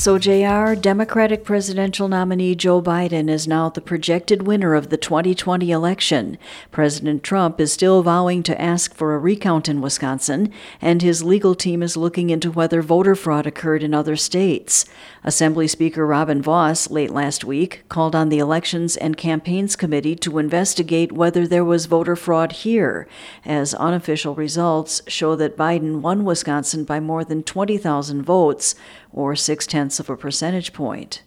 So, JR, Democratic presidential nominee Joe Biden is now the projected winner of the 2020 election. President Trump is still vowing to ask for a recount in Wisconsin, and his legal team is looking into whether voter fraud occurred in other states. Assembly Speaker Robin Vos, late last week, called on the Elections and Campaigns Committee to investigate whether there was voter fraud here, as unofficial results show that Biden won Wisconsin by more than 20,000 votes, or six tenths of a percentage point.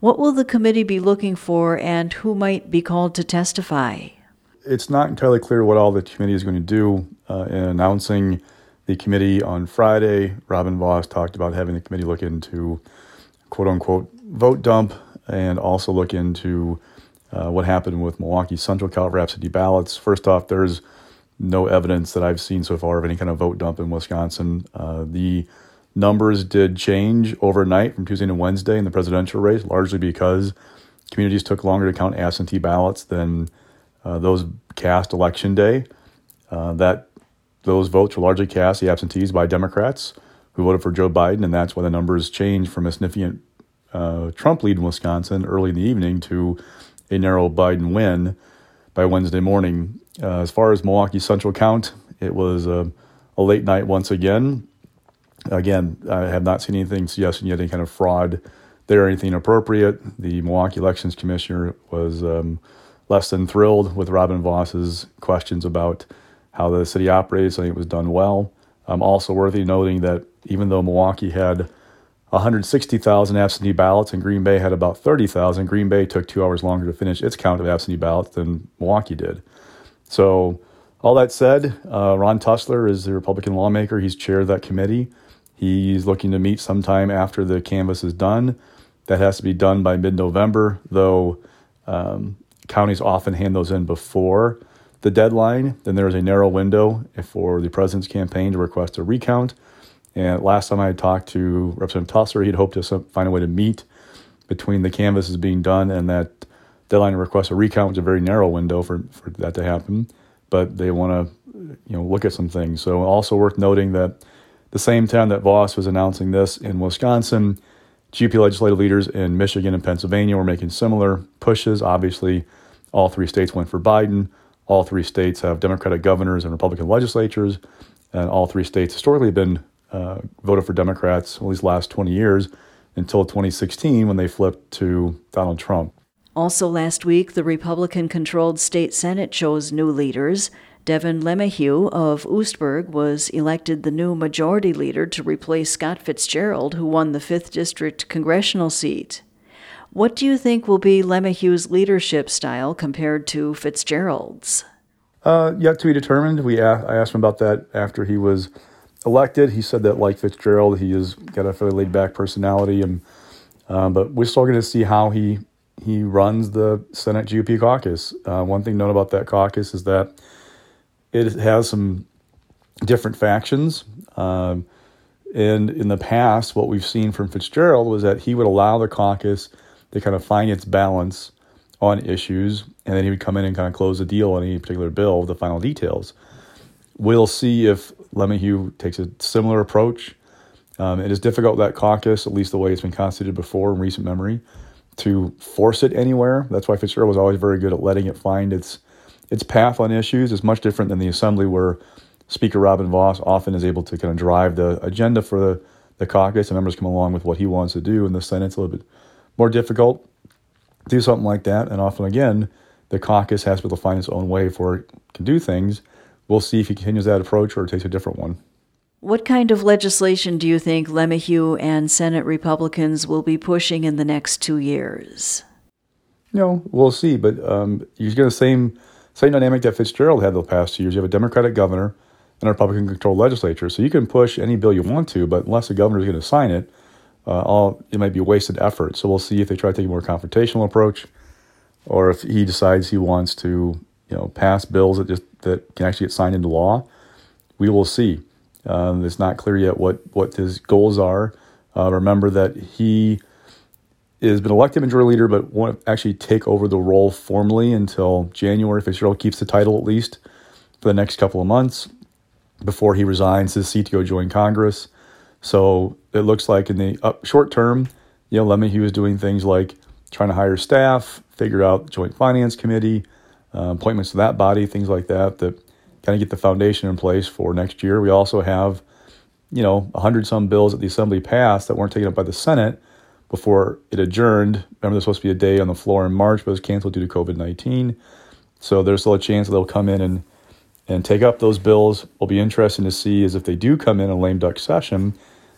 What will the committee be looking for, and who might be called to testify? It's not entirely clear what all the committee is going to do uh, in announcing the committee on Friday. Robin Vos talked about having the committee look into quote unquote vote dump and also look into uh, what happened with Milwaukee Central for absentee ballots. First off, there's no evidence that I've seen so far of any kind of vote dump in Wisconsin. Uh, the numbers did change overnight from Tuesday to Wednesday in the presidential race, largely because communities took longer to count absentee ballots than uh, those cast election day. Uh, that those votes were largely cast, the absentees, by Democrats who voted for Joe Biden, and that's why the numbers changed from a significant uh, Trump lead in Wisconsin early in the evening to a narrow Biden win by Wednesday morning. Uh, as far as Milwaukee Central count, it was a, a late night once again. Again, I have not seen anything suggesting any kind of fraud there or anything inappropriate. The Milwaukee Elections Commissioner was um, less than thrilled with Robin Vos's questions about how the city operates. I think it was done well. Um, also worthy noting that even though Milwaukee had 160,000 absentee ballots and Green Bay had about 30,000, Green Bay took two hours longer to finish its count of absentee ballots than Milwaukee did. So, all that said, uh, Ron Tusler is the Republican lawmaker. He's chair of that committee. He's looking to meet sometime after the canvass is done. That has to be done by mid November, though um, counties often hand those in before the deadline. Then there is a narrow window for the president's campaign to request a recount. And last time I talked to Representative Tusler, he'd hoped to find a way to meet between the canvasses being done and that deadline to request a recount was a very narrow window for, for that to happen. But they want to, you know, look at some things. So also worth noting that the same time that Vos was announcing this in Wisconsin, GOP legislative leaders in Michigan and Pennsylvania were making similar pushes. Obviously, all three states went for Biden. All three states have Democratic governors and Republican legislatures, and all three states historically have been uh, voted for Democrats, at least last 20 years, until 2016 when they flipped to Donald Trump. Also, last week, the Republican controlled state Senate chose new leaders. Devin LeMahieu of Oostburg was elected the new majority leader to replace Scott Fitzgerald, who won the 5th District congressional seat. What do you think will be LeMahieu's leadership style compared to Fitzgerald's? Uh, yet to be determined. We I asked him about that after he was elected. He said that, like Fitzgerald, he has got a fairly laid back personality, and um, but we're still going to see how he he runs the Senate GOP caucus. Uh, one thing known about that caucus is that it has some different factions. Um, and in the past, what we've seen from Fitzgerald was that he would allow the caucus to kind of find its balance on issues, and then he would come in and kind of close the deal on any particular bill, with the final details. We'll see if LeMahieu takes a similar approach. Um, it is difficult that caucus, at least the way it's been constituted before in recent memory, to force it anywhere. That's why Fitzgerald was always very good at letting it find its its path on issues is much different than the assembly where Speaker Robin Vos often is able to kind of drive the agenda for the, the caucus and members come along with what he wants to do. In the Senate's a little bit more difficult to do something like that. And often again, the caucus has to find its own way for it to do things. We'll see if he continues that approach or takes a different one. What kind of legislation do you think LeMahieu and Senate Republicans will be pushing in the next two years? You know, we'll see. But um, you get the same same dynamic that Fitzgerald had the past two years. You have a Democratic governor and a Republican controlled legislature. So you can push any bill you want to, but unless the governor is going to sign it, uh, all it might be wasted effort. So we'll see if they try to take a more confrontational approach, or if he decides he wants to, you know, pass bills that just that can actually get signed into law. We will see. Um, it's not clear yet what, what his goals are. Uh, remember that he has been elected majority leader, but won't actually take over the role formally until January. Fitzgerald keeps the title at least for the next couple of months before he resigns his seat to go join Congress. So it looks like in the up short term, you know, LeMahieu was doing things like trying to hire staff, figure out joint finance committee, uh, appointments to that body, things like that, that kind of get the foundation in place for next year. We also have, you know, a hundred some bills that the Assembly passed that weren't taken up by the Senate before it adjourned. Remember, there's supposed to be a day on the floor in March, but it was canceled due to COVID 19. So there's still a chance they'll come in and, and take up those bills. Will be interesting to see is if they do come in a lame duck session,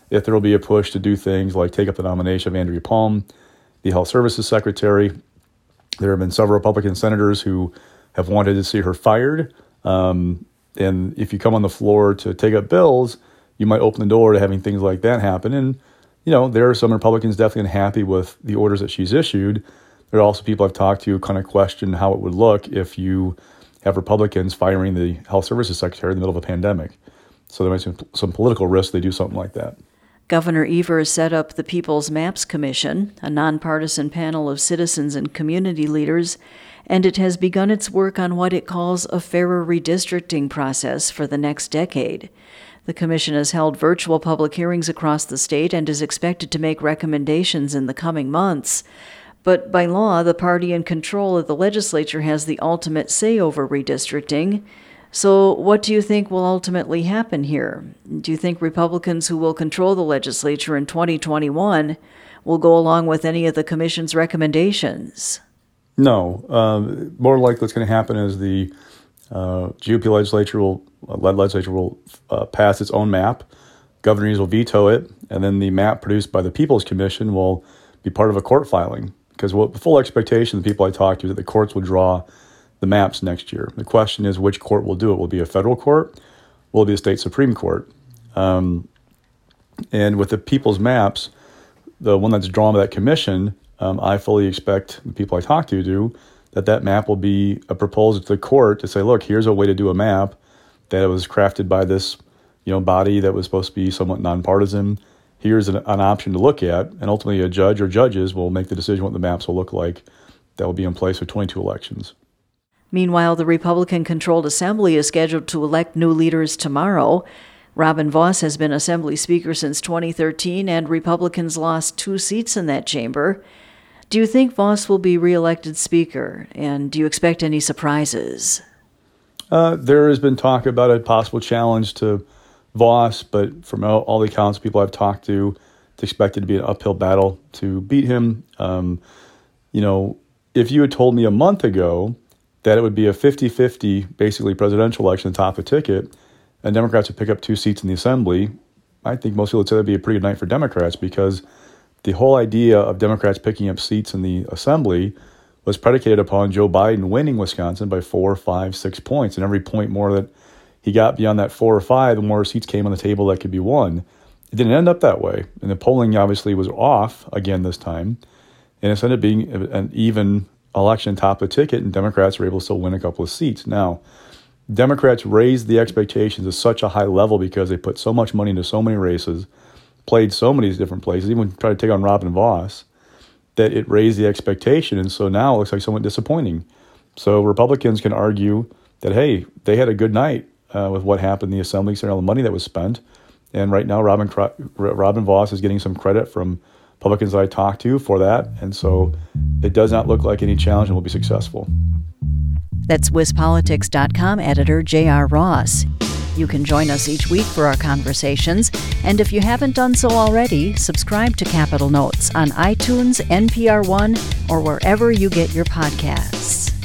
if there will be a push to do things like take up the nomination of Andrea Palm, the Health Services Secretary. There have been several Republican senators who have wanted to see her fired. Um, and if you come on the floor to take up bills, you might open the door to having things like that happen. And you know, there are some Republicans definitely unhappy with the orders that she's issued. There are also people I've talked to kind of question how it would look if you have Republicans firing the health services secretary in the middle of a pandemic. So there might be some political risk they do something like that. Governor Evers set up the People's Maps Commission, a nonpartisan panel of citizens and community leaders, and it has begun its work on what it calls a fairer redistricting process for the next decade. The Commission has held virtual public hearings across the state and is expected to make recommendations in the coming months. But by law, the party in control of the legislature has the ultimate say over redistricting. So, what do you think will ultimately happen here? Do you think Republicans who will control the legislature in 2021 will go along with any of the Commission's recommendations? No. Um, more likely, what's going to happen is the uh, GOP legislature will, led legislature will uh, pass its own map. Governors will veto it, and then the map produced by the People's Commission will be part of a court filing. Because what the full expectation of the people I talked to is that the courts will draw the maps next year. The question is which court will do it. Will it be a federal court? Will it be a state supreme court? Um, and with the people's maps, the one that's drawn by that commission, um, I fully expect the people I talk to do that that map will be a proposal to the court to say, look, here's a way to do a map that was crafted by this, you know, body that was supposed to be somewhat nonpartisan. Here's an, an option to look at, and ultimately a judge or judges will make the decision what the maps will look like that will be in place for 22 elections. Meanwhile, the Republican controlled Assembly is scheduled to elect new leaders tomorrow. Robin Vos has been Assembly Speaker since 2013, and Republicans lost two seats in that chamber. Do you think Vos will be reelected Speaker, and do you expect any surprises? Uh, there has been talk about a possible challenge to Vos, but from all, all the accounts people I've talked to, it's expected to be an uphill battle to beat him. Um, you know, if you had told me a month ago that it would be a 50 50, basically presidential election, top a ticket, and Democrats would pick up two seats in the assembly, I think most people would say that'd be a pretty good night for Democrats because the whole idea of Democrats picking up seats in the assembly was predicated upon Joe Biden winning Wisconsin by four, five, six points. And every point more that he got beyond that four or five, the more seats came on the table that could be won. It didn't end up that way. And the polling obviously was off again this time. And it ended up being an even election top of the ticket, and Democrats were able to still win a couple of seats. Now, Democrats raised the expectations to such a high level because they put so much money into so many races played so many different places, even tried to take on Robin Vos, that it raised the expectation. And so now it looks like somewhat disappointing. So Republicans can argue that, hey, they had a good night uh, with what happened in the assembly, center, all the money that was spent. And right now, Robin, Robin Vos is getting some credit from Republicans that I talked to for that. And so it does not look like any challenge and will be successful. That's WisPolitics.com editor J.R. Ross. You can join us each week for our conversations, and if you haven't done so already, subscribe to Capitol Notes on iTunes, NPR One, or wherever you get your podcasts.